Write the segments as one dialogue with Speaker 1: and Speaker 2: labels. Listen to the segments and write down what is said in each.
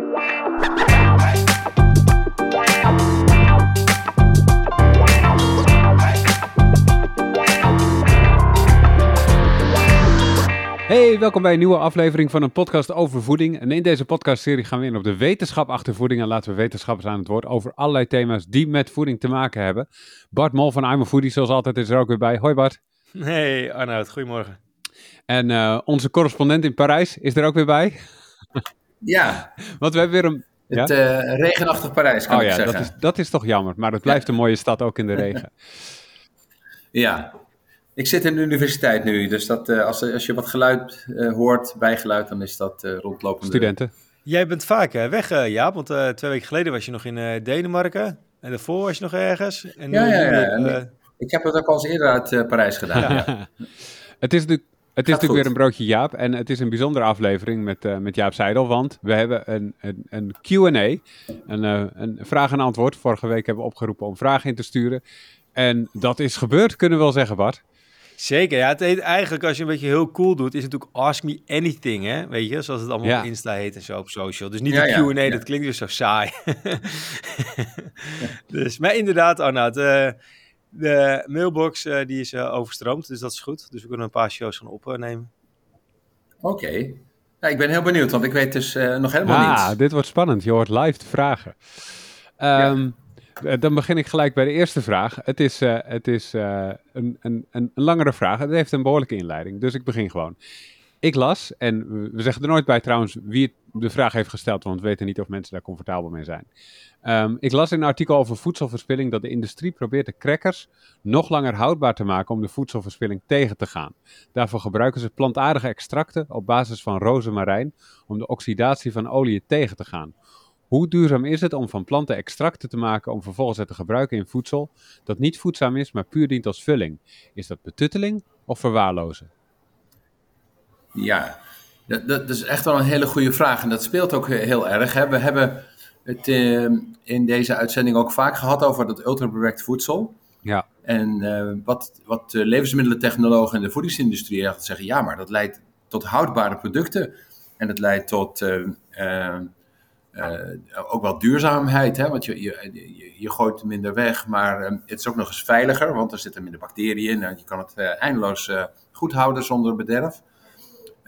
Speaker 1: Hey, welkom bij een nieuwe aflevering van een podcast over voeding. En in deze podcastserie gaan we in op de wetenschap achter voeding en laten we wetenschappers aan het woord over allerlei thema's die met voeding te maken hebben. Bart Mol van I'm a Foodie, zoals altijd, is er ook weer bij. Hoi Bart.
Speaker 2: Hey Arnoud, goedemorgen.
Speaker 1: En uh, onze correspondent in Parijs is er ook weer bij.
Speaker 3: Ja.
Speaker 1: Want we hebben weer een...
Speaker 3: Het ja? uh, regenachtig Parijs, kan
Speaker 1: oh,
Speaker 3: ik
Speaker 1: ja,
Speaker 3: zeggen.
Speaker 1: Dat is, dat is toch jammer, maar het blijft ja. een mooie stad ook in de regen.
Speaker 3: ja. Ik zit in de universiteit nu, dus dat, uh, als, als je wat geluid uh, hoort, bijgeluid, dan is dat uh, rondlopende...
Speaker 1: Studenten.
Speaker 2: Jij bent vaak weg, Jaap, want twee weken geleden was je nog in Denemarken en daarvoor was je nog ergens. En
Speaker 3: ja, ja, ja. En, ik heb het ook al eens eerder uit Parijs gedaan. Ja.
Speaker 1: het is natuurlijk... Het is natuurlijk weer een broodje Jaap en het is een bijzondere aflevering met, uh, met Jaap Seidel, want we hebben een, een, een Q&A, een, uh, een vraag en antwoord. Vorige week hebben we opgeroepen om vragen in te sturen en dat is gebeurd, kunnen we wel zeggen, Bart.
Speaker 2: Zeker, ja. Het heet eigenlijk, als je een beetje heel cool doet, is het natuurlijk Ask Me Anything, hè? Weet je, zoals het allemaal ja. op Insta heet en zo op social. Dus niet ja, de Q&A, ja, dat klinkt dus zo saai. dus, maar inderdaad, Arnoud, uh, de mailbox uh, die is uh, overstroomd, dus dat is goed. Dus we kunnen een paar shows gaan opnemen.
Speaker 3: Oké. Okay. Ja, ik ben heel benieuwd, want ik weet dus nog helemaal
Speaker 1: ah,
Speaker 3: niets.
Speaker 1: Ah, dit wordt spannend. Je hoort live de vragen. Um, dan begin ik gelijk bij de eerste vraag. Het is, uh, het is uh, een, een, een langere vraag. Het heeft een behoorlijke inleiding, dus ik begin gewoon. Ik las, en we zeggen er nooit bij trouwens wie de vraag heeft gesteld, want we weten niet of mensen daar comfortabel mee zijn. Um, ik las in een artikel over voedselverspilling dat de industrie probeert de crackers nog langer houdbaar te maken om de voedselverspilling tegen te gaan. Daarvoor gebruiken ze plantaardige extracten op basis van rozemarijn om de oxidatie van olie tegen te gaan. Hoe duurzaam is het om van planten extracten te maken om vervolgens het te gebruiken in voedsel dat niet voedzaam is, maar puur dient als vulling? Is dat betutteling of verwaarlozen?
Speaker 3: Ja, dat, dat is echt wel een hele goede vraag en dat speelt ook heel erg. Hè. We hebben het uh, in deze uitzending ook vaak gehad over dat ultra-bewerkt voedsel.
Speaker 1: Ja.
Speaker 3: En uh, wat, wat de levensmiddelentechnologen en de voedingsindustrie echt zeggen, ja, maar dat leidt tot houdbare producten en dat leidt tot... Uh, uh, ook wel duurzaamheid, hè? want je, je, je gooit minder weg, maar het is ook nog eens veiliger, want er zitten minder bacteriën in en je kan het uh, eindeloos goed houden zonder bederf.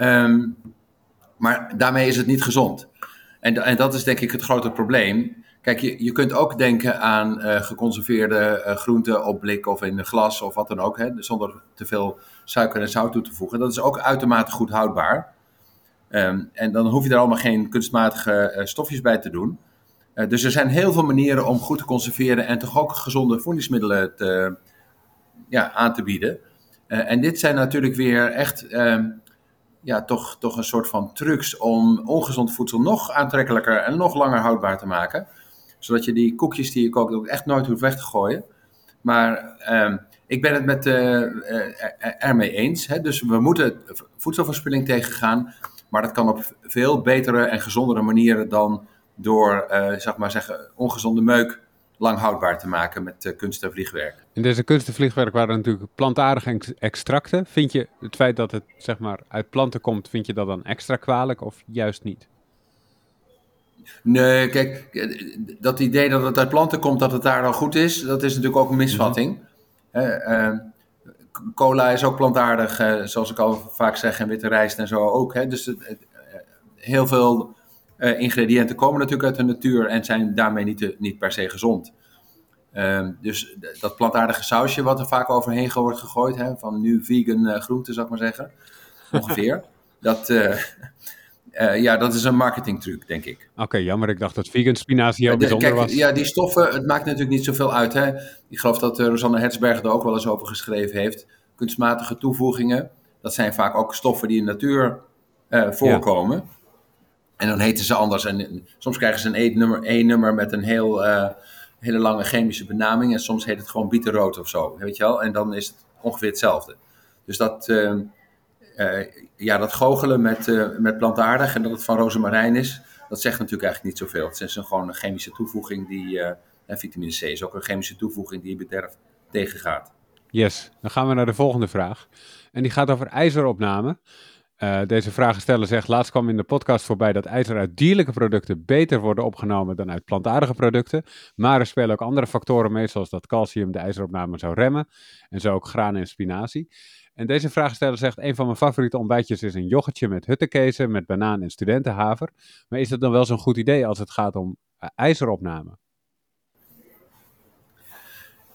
Speaker 3: Um, maar daarmee is het niet gezond. En, en dat is denk ik het grote probleem. Kijk, je, je kunt ook denken aan geconserveerde groenten op blik of in glas of wat dan ook, hè? zonder te veel suiker en zout toe te voegen. Dat is ook uitermate goed houdbaar. Um, en dan hoef je er allemaal geen kunstmatige uh, stofjes bij te doen. Uh, dus er zijn heel veel manieren om goed te conserveren en toch ook gezonde voedingsmiddelen te, ja, aan te bieden. Uh, en dit zijn natuurlijk weer echt um, ja, toch, toch een soort van trucs om ongezond voedsel nog aantrekkelijker en nog langer houdbaar te maken. Zodat je die koekjes die je kookt ook echt nooit hoeft weg te gooien. Maar um, ik ben het met ermee eens. Hè? Dus we moeten voedselverspilling tegengaan. Maar dat kan op veel betere en gezondere manieren dan door, uh, zeg maar zeggen, ongezonde meuk lang houdbaar te maken met uh, kunst en vliegwerk.
Speaker 1: In deze kunst en vliegwerk waren natuurlijk plantaardige extracten. Vind je het feit dat het zeg maar uit planten komt, vind je dat dan extra kwalijk of juist niet?
Speaker 3: Nee, kijk, dat idee dat het uit planten komt, dat het daar dan goed is, dat is natuurlijk ook een misvatting. Mm-hmm. Uh, cola is ook plantaardig, uh, zoals ik al vaak zeg, en witte rijst en zo ook. Hè? Dus heel veel uh, ingrediënten komen natuurlijk uit de natuur en zijn daarmee niet, niet per se gezond. Um, dus dat plantaardige sausje wat er vaak overheen wordt gegooid, hè, van nu vegan uh, groente, zou ik maar zeggen, ongeveer. dat, ja, dat is een marketingtruc, denk ik.
Speaker 1: Oké, okay, jammer. Ik dacht dat vegan spinazie heel bijzonder
Speaker 3: Kijk,
Speaker 1: was.
Speaker 3: Ja, die stoffen, het maakt natuurlijk niet zoveel uit. Hè? Ik geloof dat Rosanne Hertzberg er ook wel eens over geschreven heeft. Kunstmatige toevoegingen, dat zijn vaak ook stoffen die in de natuur voorkomen. Ja. En dan heten ze anders. En soms krijgen ze een E-nummer, E-nummer met een heel, uh, hele lange chemische benaming. En soms heet het gewoon bietenrood of zo. Weet je wel? En dan is het ongeveer hetzelfde. Dus dat, uh, ja, dat goochelen met, met plantaardig en dat het van rozemarijn is, dat zegt natuurlijk eigenlijk niet zoveel. Het is een, gewoon een chemische toevoeging die, en vitamine C is ook een chemische toevoeging die bederf tegengaat.
Speaker 1: Yes, dan gaan we naar de volgende vraag. En die gaat over ijzeropname. Uh, deze vragensteller zegt, laatst kwam in de podcast voorbij dat ijzer uit dierlijke producten beter worden opgenomen dan uit plantaardige producten. Maar er spelen ook andere factoren mee, zoals dat calcium de ijzeropname zou remmen. En zo ook graan en spinazie. En deze vragensteller zegt, een van mijn favoriete ontbijtjes is een yoghurtje met huttenkezen, met banaan en studentenhaver. Maar is dat dan wel zo'n goed idee als het gaat om uh, ijzeropname?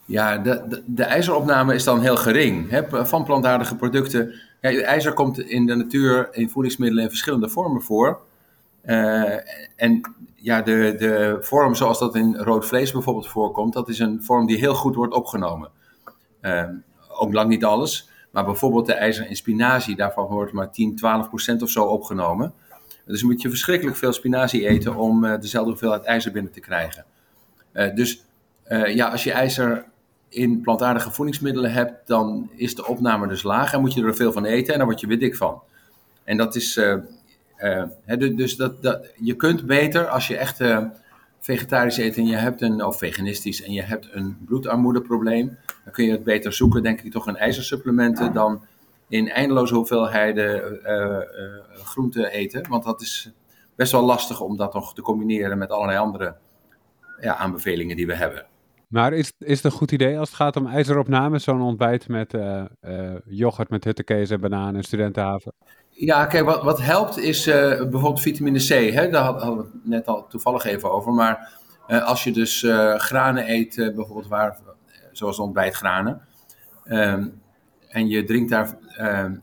Speaker 3: Ja, de, de, de, ijzeropname is dan heel gering. Hè? Van plantaardige producten. Ja, ijzer komt in de natuur in voedingsmiddelen in verschillende vormen voor. Uh, en ja, de, de vorm zoals dat in rood vlees bijvoorbeeld voorkomt, dat is een vorm die heel goed wordt opgenomen. Uh, ook lang niet alles, maar bijvoorbeeld de ijzer in spinazie, daarvan wordt maar 10, 12 procent of zo opgenomen. Dus moet je verschrikkelijk veel spinazie eten om uh, dezelfde hoeveelheid ijzer binnen te krijgen. dus ja, als je ijzer in plantaardige voedingsmiddelen hebt, dan is de opname dus laag en moet je er veel van eten en dan word je weer dik van. En dat is, uh, uh, dus dat, dat, je kunt beter als je echt uh, vegetarisch eet en je hebt een, of veganistisch en je hebt een bloedarmoedeprobleem, dan kun je het beter zoeken, denk ik, toch in ijzersupplementen dan in eindeloze hoeveelheden groenten eten. Want dat is best wel lastig om dat nog te combineren met allerlei andere ja, aanbevelingen die we hebben.
Speaker 1: Maar is, is het een goed idee als het gaat om ijzeropname, zo'n ontbijt met uh, uh, yoghurt met huttenkees en bananen en studentenhaven?
Speaker 3: Ja, kijk, wat, wat helpt is uh, bijvoorbeeld vitamine C. Hè? Daar hadden we het net al toevallig even over. Maar als je dus granen eet, bijvoorbeeld waar, zoals ontbijtgranen, ehm, en je drinkt daar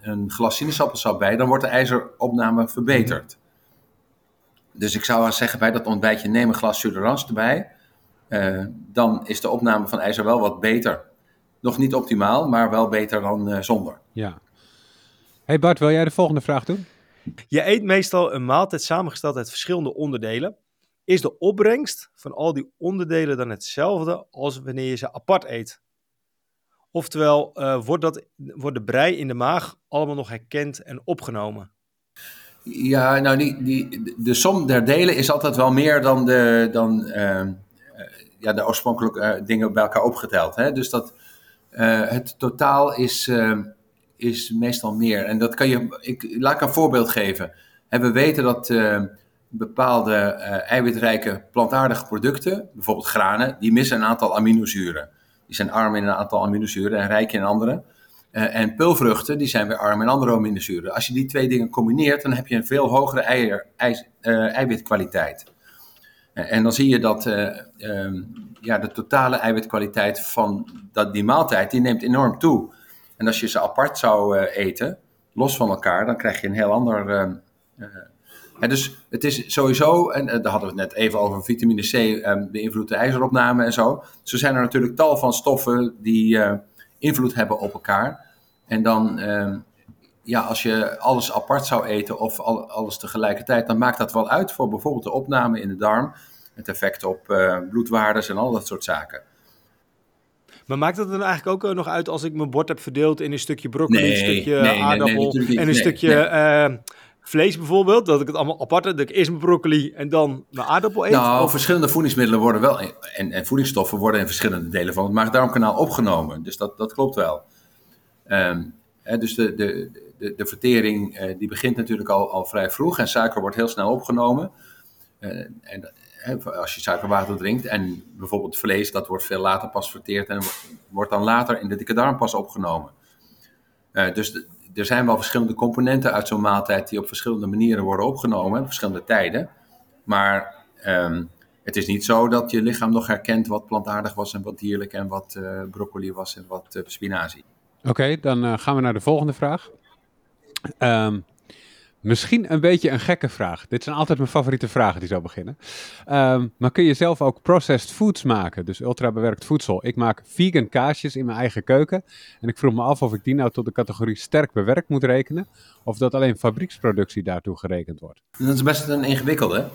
Speaker 3: een glas sinaasappelsap bij, dan wordt de ijzeropname verbeterd. Dus ik zou zeggen bij dat ontbijtje neem een glas Suderans erbij. Eh, dan is de opname van ijzer wel wat beter. Nog niet optimaal, maar wel beter dan uh, zonder.
Speaker 1: Ja. Hey Bart, wil jij de volgende vraag doen?
Speaker 2: Je eet meestal een maaltijd samengesteld uit verschillende onderdelen. Is de opbrengst van al die onderdelen dan hetzelfde als wanneer je ze apart eet? Oftewel, uh, wordt, dat, wordt de brei in de maag allemaal nog herkend en opgenomen?
Speaker 3: Ja, nou, die, die, de som der delen is altijd wel meer dan, de, dan ja, de oorspronkelijke uh, dingen bij elkaar opgeteld. Hè? Dus dat, uh, het totaal is, uh, is meestal meer. En dat kan je, ik, laat ik een voorbeeld geven. En we weten dat bepaalde eiwitrijke plantaardige producten, bijvoorbeeld granen, die missen een aantal aminozuren. Die zijn arm in een aantal aminozuren en rijk in andere. en pulvruchten, die zijn weer arm in andere aminozuren. Als je die twee dingen combineert, dan heb je een veel hogere ei, eiwitkwaliteit. En dan zie je dat uh, ja, de totale eiwitkwaliteit van dat, die maaltijd, die neemt enorm toe. En als je ze apart zou uh, eten, los van elkaar, dan krijg je een heel ander... Uh, dus het is sowieso, en daar hadden we het net even over, vitamine C um, beïnvloedt de ijzeropname en zo. Zo zijn er natuurlijk tal van stoffen die invloed hebben op elkaar. En dan ehm, ja, als je alles apart zou eten of alles tegelijkertijd, dan maakt dat wel uit voor bijvoorbeeld de opname in de darm. Het effect op uh, bloedwaardes en al dat soort zaken.
Speaker 2: Maar maakt het dan eigenlijk ook nog uit als ik mijn bord heb verdeeld in een stukje broccoli, een stukje aardappel en een stukje uh, vlees bijvoorbeeld? Dat ik het allemaal apart heb, dat ik eerst mijn broccoli en dan mijn aardappel eet?
Speaker 3: Nou, verschillende voedingsmiddelen worden wel, en, en, voedingsstoffen worden in verschillende delen van het maag-darmkanaal opgenomen. Dus dat, dat klopt wel. Um, hè, dus de, de, de, vertering uh, die begint natuurlijk al, al vrij vroeg en suiker wordt heel snel opgenomen. Uh, en als je suikerwater drinkt en bijvoorbeeld vlees, dat wordt veel later pas verteerd en wordt dan later in de dikke darm pas opgenomen. Dus er zijn wel verschillende componenten uit zo'n maaltijd die op verschillende manieren worden opgenomen, op verschillende tijden. Maar um, het is niet zo dat je lichaam nog herkent wat plantaardig was en wat dierlijk en wat broccoli was en wat spinazie.
Speaker 1: Oké, dan gaan we naar de volgende vraag. Um, misschien een beetje een gekke vraag. Dit zijn altijd mijn favoriete vragen die zo beginnen. Um, maar kun je zelf ook processed foods maken? Dus ultra bewerkt voedsel. Ik maak vegan kaasjes in mijn eigen keuken. En ik vroeg me af of ik die nou tot de categorie sterk bewerkt moet rekenen. Of dat alleen fabrieksproductie daartoe gerekend wordt.
Speaker 3: Dat is best een ingewikkelde.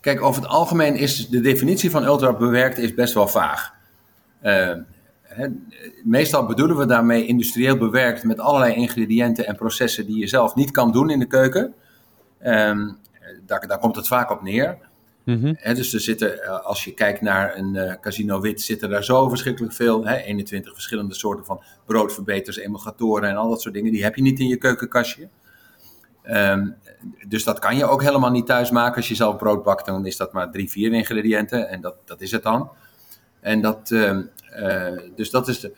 Speaker 3: Kijk, over het algemeen is de definitie van ultra bewerkt is best wel vaag. Uh, meestal bedoelen we daarmee industrieel bewerkt met allerlei ingrediënten en processen die je zelf niet kan doen in de keuken. Um, daar, daar, komt het vaak op neer. Mm dus er zitten, eh, als je kijkt naar een uh, casino wit, zitten daar zo verschrikkelijk veel. 21 verschillende soorten van broodverbeters, emulgatoren en al dat soort dingen. Die heb je niet in je keukenkastje. Ehm, dus dat kan je ook helemaal niet thuis maken. Als je zelf brood bakt, dan is dat maar drie, vier ingrediënten. En dat, dat is het dan. En dat, ehm, eh, dus dat is de.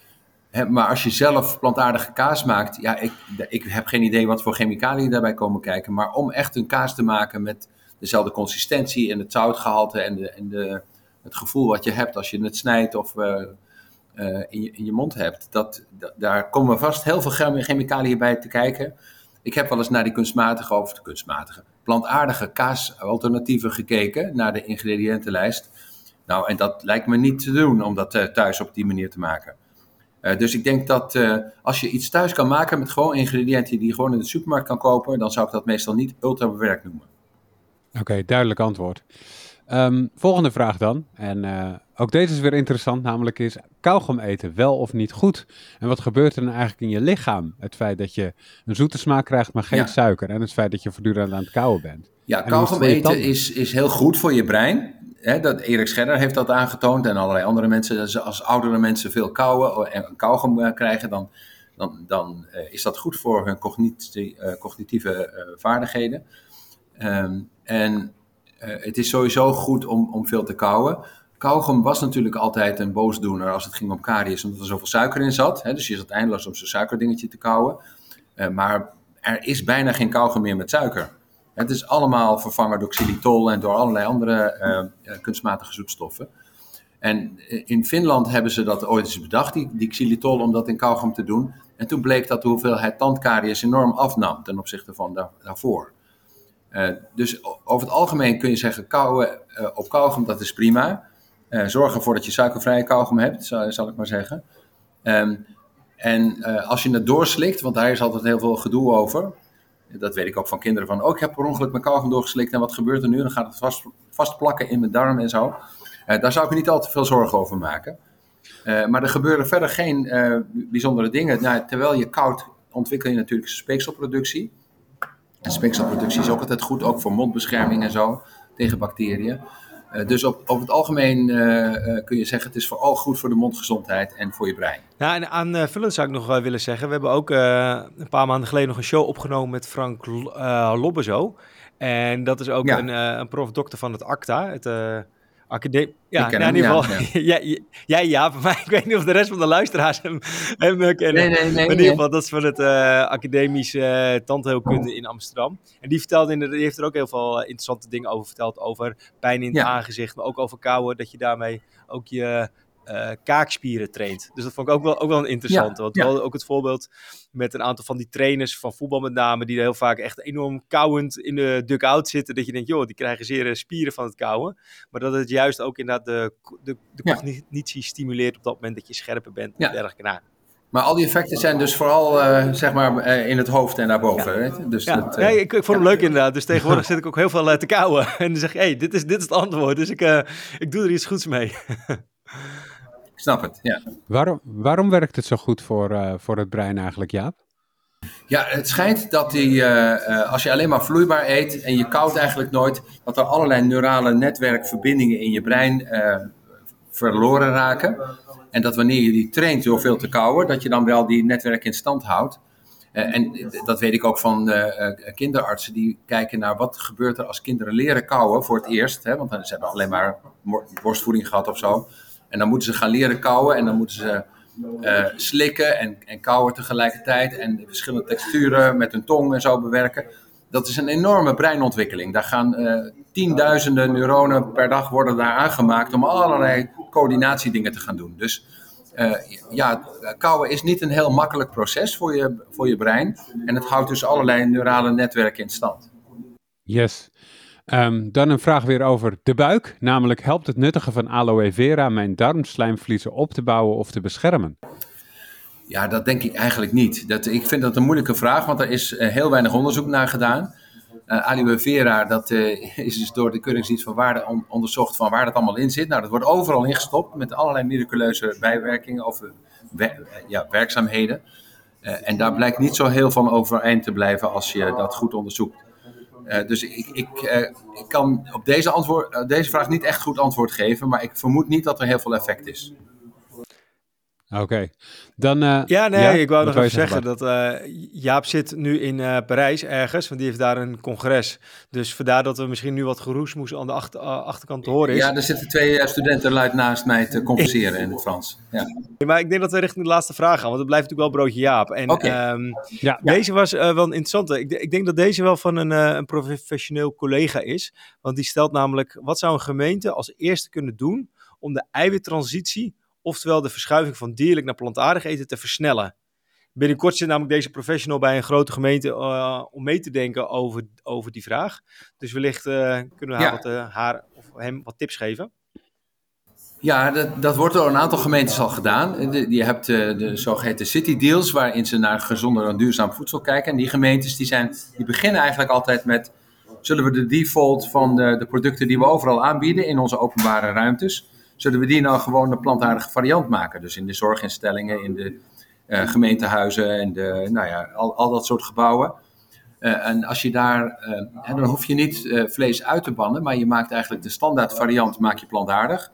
Speaker 3: Hè, maar als je zelf plantaardige kaas maakt, ja, ik, ik heb geen idee wat voor chemicaliën daarbij komen kijken. Maar om echt een kaas te maken met dezelfde consistentie en het zoutgehalte en, de, en de, het gevoel wat je hebt als je het snijdt of uh, in, je, in je mond hebt, dat, daar komen vast heel veel chemicaliën bij te kijken. Ik heb wel eens naar die kunstmatige, of de kunstmatige, plantaardige kaasalternatieven gekeken, naar de ingrediëntenlijst. Nou, en dat lijkt me niet te doen om dat uh, thuis op die manier te maken. Uh, dus ik denk dat uh, als je iets thuis kan maken met gewoon ingrediënten die je gewoon in de supermarkt kan kopen, dan zou ik dat meestal niet ultra bewerkt noemen.
Speaker 1: Oké, duidelijk antwoord. Um, volgende vraag dan. En ook deze is weer interessant, namelijk is kauwgom eten wel of niet goed? En wat gebeurt er dan eigenlijk in je lichaam? Het feit dat je een zoete smaak krijgt, maar geen ja. suiker. En het feit dat je voortdurend aan het kauwen bent.
Speaker 3: Ja, kauwgom eten is, is heel goed voor je brein. He, dat Erik Scherder heeft dat aangetoond en allerlei andere mensen. Als oudere mensen veel kauwen en kauwgom uh, krijgen, dan, dan, dan uh, is dat goed voor hun uh, cognitieve vaardigheden. Um, en het is sowieso goed om, om veel te kauwen. Kauwgom was natuurlijk altijd een boosdoener als het ging om karies, omdat er zoveel suiker in zat. Hè, dus je zat eindeloos om zo'n suikerdingetje te kauwen. maar er is bijna geen kauwgom meer met suiker. Het is allemaal vervangen door xylitol en door allerlei andere uh, kunstmatige zoetstoffen. En in Finland hebben ze dat ooit eens bedacht, die, xylitol, om dat in kauwgom te doen. En toen bleek dat de hoeveelheid tandkaries enorm afnam ten opzichte van daar, daarvoor. Dus over het algemeen kun je zeggen, kauwen op kauwgom, dat is prima. Zorg ervoor dat je suikervrije kauwgom hebt, zal, zal ik maar zeggen. Um, en als je het doorslikt, want daar is altijd heel veel gedoe over dat weet ik ook van kinderen, van oh, ik heb per ongeluk mijn kauwgom doorgeslikt en wat gebeurt er nu? Dan gaat het vast, plakken in mijn darm en zo. Uh, daar zou ik niet al te veel zorgen over maken. Maar er gebeuren verder geen bijzondere dingen. Nou, terwijl je koud ontwikkel je natuurlijk speekselproductie. En speekselproductie is ook altijd goed, ook voor mondbescherming en zo, tegen bacteriën. Uh, dus op, over het algemeen uh, uh, kun je zeggen, het is vooral goed voor de mondgezondheid en voor je brein.
Speaker 2: Ja, en aanvullend zou ik nog willen zeggen, we hebben ook een paar maanden geleden nog een show opgenomen met Frank Lobbezo. En dat is ook ja. een, een prof-dokter van het ACTA, het academie. Ja, nou, in ieder geval. Ja, ja. jij ja, voor mij. Ik weet niet of de rest van de luisteraars hem, hem kennen.
Speaker 3: Nee, nee, nee,
Speaker 2: maar in ieder geval, dat is van het uh, academische uh, tandheelkunde in Amsterdam. En die, vertelde in de, die heeft er ook heel veel interessante dingen over verteld. Over pijn in het ja. aangezicht, maar ook over kouwen. Dat je daarmee ook je uh, kaakspieren traint. Dus dat vond ik ook wel, ook wel. Ja, want we ja. hadden ook het voorbeeld met een aantal van die trainers van voetbal met name, die er heel vaak echt enorm kauwend in de dugout zitten. Dat je denkt, joh, die krijgen zeer spieren van het kauwen. Maar dat het juist ook inderdaad de, de, de ja. cognitie stimuleert op dat moment dat je scherper bent. En dergelijke. Nou,
Speaker 3: maar al die effecten zijn dus vooral uh, zeg maar uh, in het hoofd en daarboven. Ja. Dus
Speaker 2: ja.
Speaker 3: dat,
Speaker 2: uh, nee, ik, ik vond hem leuk inderdaad. Dus tegenwoordig zit ik ook heel veel te kauwen. En dan zeg ik, hey, dit is, dit is het antwoord. Dus ik, ik doe er iets goeds mee.
Speaker 3: Snap het, ja.
Speaker 1: Waarom, waarom werkt het zo goed voor, uh, voor het brein eigenlijk, Jaap?
Speaker 3: Ja, het schijnt dat die, uh, uh, als je alleen maar vloeibaar eet en je koudt eigenlijk nooit, dat er allerlei neurale netwerkverbindingen in je brein verloren raken. En dat wanneer je die traint door veel te kauwen, dat je dan wel die netwerk in stand houdt. en dat weet ik ook van kinderartsen die kijken naar wat gebeurt er als kinderen leren kauwen voor het eerst. Hè, want ze hebben alleen maar borstvoeding gehad of zo. En dan moeten ze gaan leren kauwen en dan moeten ze uh, slikken en, en kauwen tegelijkertijd. En verschillende texturen met hun tong en zo bewerken. Dat is een enorme breinontwikkeling. Daar gaan uh, tienduizenden neuronen per dag worden daar aangemaakt om allerlei coördinatiedingen te gaan doen. Dus uh, ja, kauwen is niet een heel makkelijk proces voor je, voor je brein. En het houdt dus allerlei neurale netwerken in stand.
Speaker 1: Yes. Um, dan een vraag weer over de buik. Namelijk, helpt het nuttigen van aloe vera mijn darmslijmvliezen op te bouwen of te beschermen?
Speaker 3: Ja, dat denk ik eigenlijk niet. Dat, ik vind dat een moeilijke vraag, want er is uh, heel weinig onderzoek naar gedaan. Uh, aloe vera, dat uh, is dus door de Keuringsdienst van Waarde on onderzocht van waar dat allemaal in zit. Nou, dat wordt overal ingestopt met allerlei miraculeuze bijwerkingen of ja, werkzaamheden. en daar blijkt niet zo heel van overeind te blijven als je dat goed onderzoekt. Uh, dus ik, ik, uh, ik, kan op deze, antwoord, uh, deze vraag niet echt goed antwoord geven, maar ik vermoed niet dat er heel veel effect is.
Speaker 1: Oké, dan... Uh,
Speaker 2: ja, nee, ik wou nog even zeggen, dat uh, Jaap zit nu in uh, Parijs ergens, want die heeft daar een congres. Dus vandaar dat we misschien nu wat geroesmoes aan de achter, achterkant te horen is.
Speaker 3: Ja, er zitten twee studenten luid naast mij te converseren in het Frans. Ja.
Speaker 2: Maar ik denk dat we richting de laatste vraag gaan, want het blijft natuurlijk wel broodje Jaap. En okay. um, ja, deze was wel interessant. Ik, ik, denk dat deze wel van een, een professioneel collega is, want die stelt namelijk, wat zou een gemeente als eerste kunnen doen om de eiwittransitie oftewel de verschuiving van dierlijk naar plantaardig eten te versnellen. Binnenkort zit namelijk deze professional bij een grote gemeente uh, om mee te denken over, over die vraag. Dus wellicht uh, kunnen we haar, wat, uh, haar, of hem wat tips geven.
Speaker 3: Ja, dat, dat wordt door een aantal gemeentes al gedaan. je hebt de, de zogeheten city deals, waarin ze naar gezonder en duurzaam voedsel kijken. En die gemeentes die zijn, die beginnen eigenlijk altijd met... zullen we de default van de, de producten die we overal aanbieden in onze openbare ruimtes zullen we die nou gewoon een plantaardige variant maken? Dus in de zorginstellingen, in de uh, gemeentehuizen en de, nou ja, al, al dat soort gebouwen. Uh, en als je daar, uh, dan hoef je niet vlees uit te bannen, maar je maakt eigenlijk de standaard variant maak je plantaardig.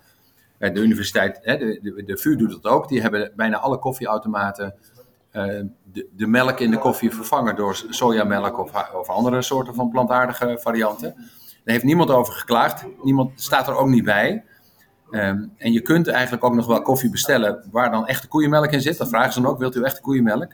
Speaker 3: de universiteit, de, de, de VU doet dat ook. Die hebben bijna alle koffieautomaten de, de, melk in de koffie vervangen door sojamelk of, of andere soorten van plantaardige varianten. Daar heeft niemand over geklaagd. Niemand staat er ook niet bij. Ehm, en je kunt eigenlijk ook nog wel koffie bestellen waar dan echte koeienmelk in zit. Dat vragen ze dan ook, wilt u echte koeienmelk?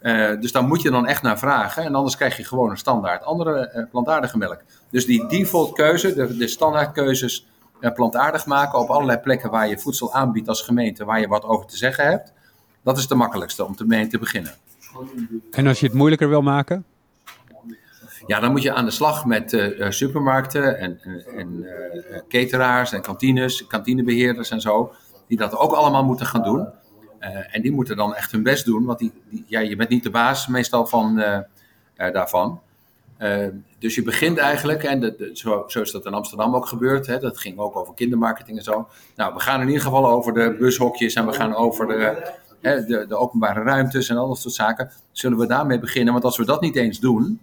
Speaker 3: Uh, dus dan moet je dan echt naar vragen. En anders krijg je gewoon een standaard andere uh, plantaardige melk. Dus die default keuze, de, de standaard keuzes uh, plantaardig maken op allerlei plekken waar je voedsel aanbiedt als gemeente, waar je wat over te zeggen hebt. Dat is de makkelijkste om mee te beginnen.
Speaker 1: En als je het moeilijker wil maken?
Speaker 3: Ja, dan moet je aan de slag met uh, supermarkten en, en uh, cateraars en kantines, kantinebeheerders en zo, die dat ook allemaal moeten gaan doen. en die moeten dan echt hun best doen, want die, die ja, je bent niet de baas meestal van, daarvan. dus je begint eigenlijk, en de, zo, zo, is dat in Amsterdam ook gebeurd, hè, dat ging ook over kindermarketing en zo. Nou, we gaan in ieder geval over de bushokjes en we gaan over de, de, de openbare ruimtes en al dat soort zaken. Zullen we daarmee beginnen? Want als we dat niet eens doen,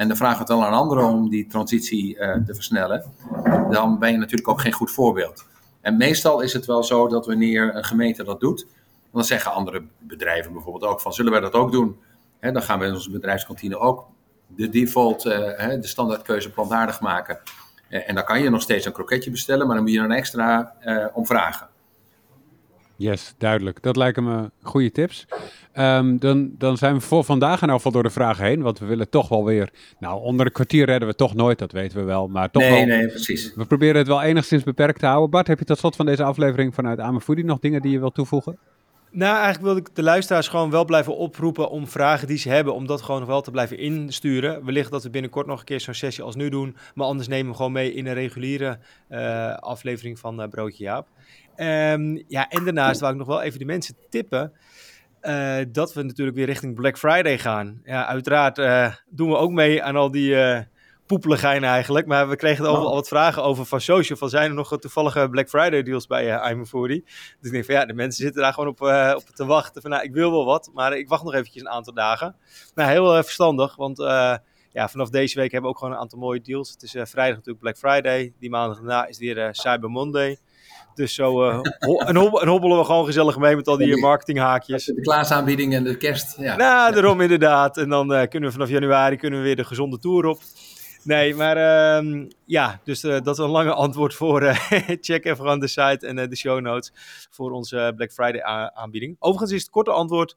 Speaker 3: en dan vragen we het al aan anderen om die transitie uh, te versnellen, dan ben je natuurlijk ook geen goed voorbeeld. En meestal is het wel zo dat wanneer een gemeente dat doet, dan zeggen andere bedrijven bijvoorbeeld ook van, zullen wij dat ook doen? He, dan gaan we in onze bedrijfskantine ook de default, uh, de standaardkeuze plantaardig maken. Uh, en dan kan je nog steeds een kroketje bestellen, maar dan moet je er een extra om vragen.
Speaker 1: Yes, duidelijk. Dat lijken me goede tips. Um, dan, dan zijn we voor vandaag in ieder geval door de vragen heen. Want we willen toch wel weer. Nou, onder een kwartier redden we toch nooit, dat weten we wel. Maar toch
Speaker 3: nee,
Speaker 1: wel.
Speaker 3: Nee, precies.
Speaker 1: We proberen het wel enigszins beperkt te houden. Bart, heb je tot slot van deze aflevering vanuit Amefoodie nog dingen die je wilt toevoegen?
Speaker 2: Nou, eigenlijk wil ik de luisteraars gewoon wel blijven oproepen om vragen die ze hebben, om dat gewoon nog wel te blijven insturen. Wellicht dat we binnenkort nog een keer zo'n sessie als nu doen, maar anders nemen we gewoon mee in een reguliere uh, aflevering van uh, Broodje Jaap. Um, ja, en daarnaast wou ik nog wel even de mensen tippen. Uh, dat we natuurlijk weer richting Black Friday gaan. Ja, uiteraard doen we ook mee aan al die poepeligijn eigenlijk. Maar we kregen al, al, wat vragen over van social. Van zijn er nog toevallige Black Friday deals bij uh, I'm 40? Dus ik denk van ja, de mensen zitten daar gewoon op, op te wachten. Van nou, ik wil wel wat, maar ik wacht nog eventjes een aantal dagen. Nou, heel verstandig, want ja, vanaf deze week hebben we ook gewoon een aantal mooie deals. Het is vrijdag natuurlijk Black Friday. Die maandag daarna is weer Cyber Monday. Dus zo uh, en, hobbelen we gewoon gezellig mee met al die marketinghaakjes.
Speaker 3: De klaasaanbieding en de kerst. Ja,
Speaker 2: nou, daarom inderdaad. En dan uh, kunnen we vanaf januari kunnen we weer de gezonde tour op. Nee, maar uh, ja, dus uh, dat is een lange antwoord voor. check even gewoon de site en de show notes voor onze Black Friday aanbieding. Overigens is het korte antwoord 20%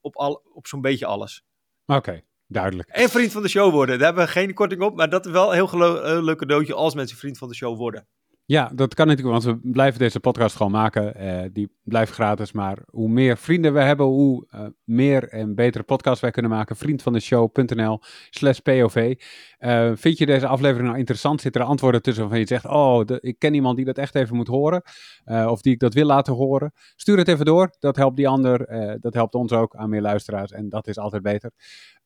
Speaker 2: op, al, op zo'n beetje alles.
Speaker 1: Oké. Duidelijk.
Speaker 2: En vriend van de show worden. Daar hebben we geen korting op, maar dat is wel een heel leuk cadeautje als mensen vriend van de show worden.
Speaker 1: Ja, dat kan natuurlijk, want we blijven deze podcast gewoon maken. Uh, die blijft gratis, maar hoe meer vrienden we hebben, hoe uh, meer en betere podcasts wij kunnen maken. Vriendvandeshow.nl slash POV. Eh, vind je deze aflevering nou interessant? Zitten er antwoorden tussen waarvan je zegt, oh, ik ken iemand die dat echt even moet horen. of die ik dat wil laten horen. Stuur het even door, dat helpt die ander. dat helpt ons ook aan meer luisteraars en dat is altijd beter.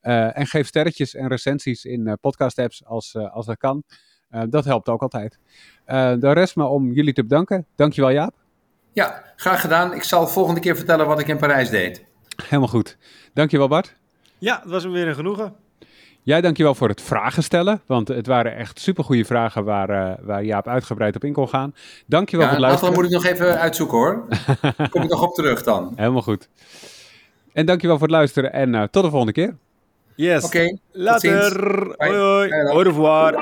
Speaker 1: en geef sterretjes en recensies in podcast apps als, als dat kan. Uh, dat helpt ook altijd. Uh, de rest maar om jullie te bedanken. Dankjewel Jaap.
Speaker 3: Ja, graag gedaan. Ik zal volgende keer vertellen wat ik in Parijs deed.
Speaker 1: Helemaal goed. Dankjewel Bart.
Speaker 2: Ja, het was hem weer een genoegen.
Speaker 1: Jij dankjewel voor het vragen stellen, want het waren echt supergoeie vragen waar, uh, waar Jaap uitgebreid op in kon gaan. Dankjewel
Speaker 3: ja,
Speaker 1: voor het luisteren.
Speaker 3: moet ik nog even uitzoeken hoor. Kom ik nog op terug dan.
Speaker 1: Helemaal goed. En dankjewel voor het luisteren en uh, tot de volgende keer.
Speaker 2: Yes.
Speaker 3: Oké. Okay,
Speaker 2: Later. Hoi hoi. Au revoir.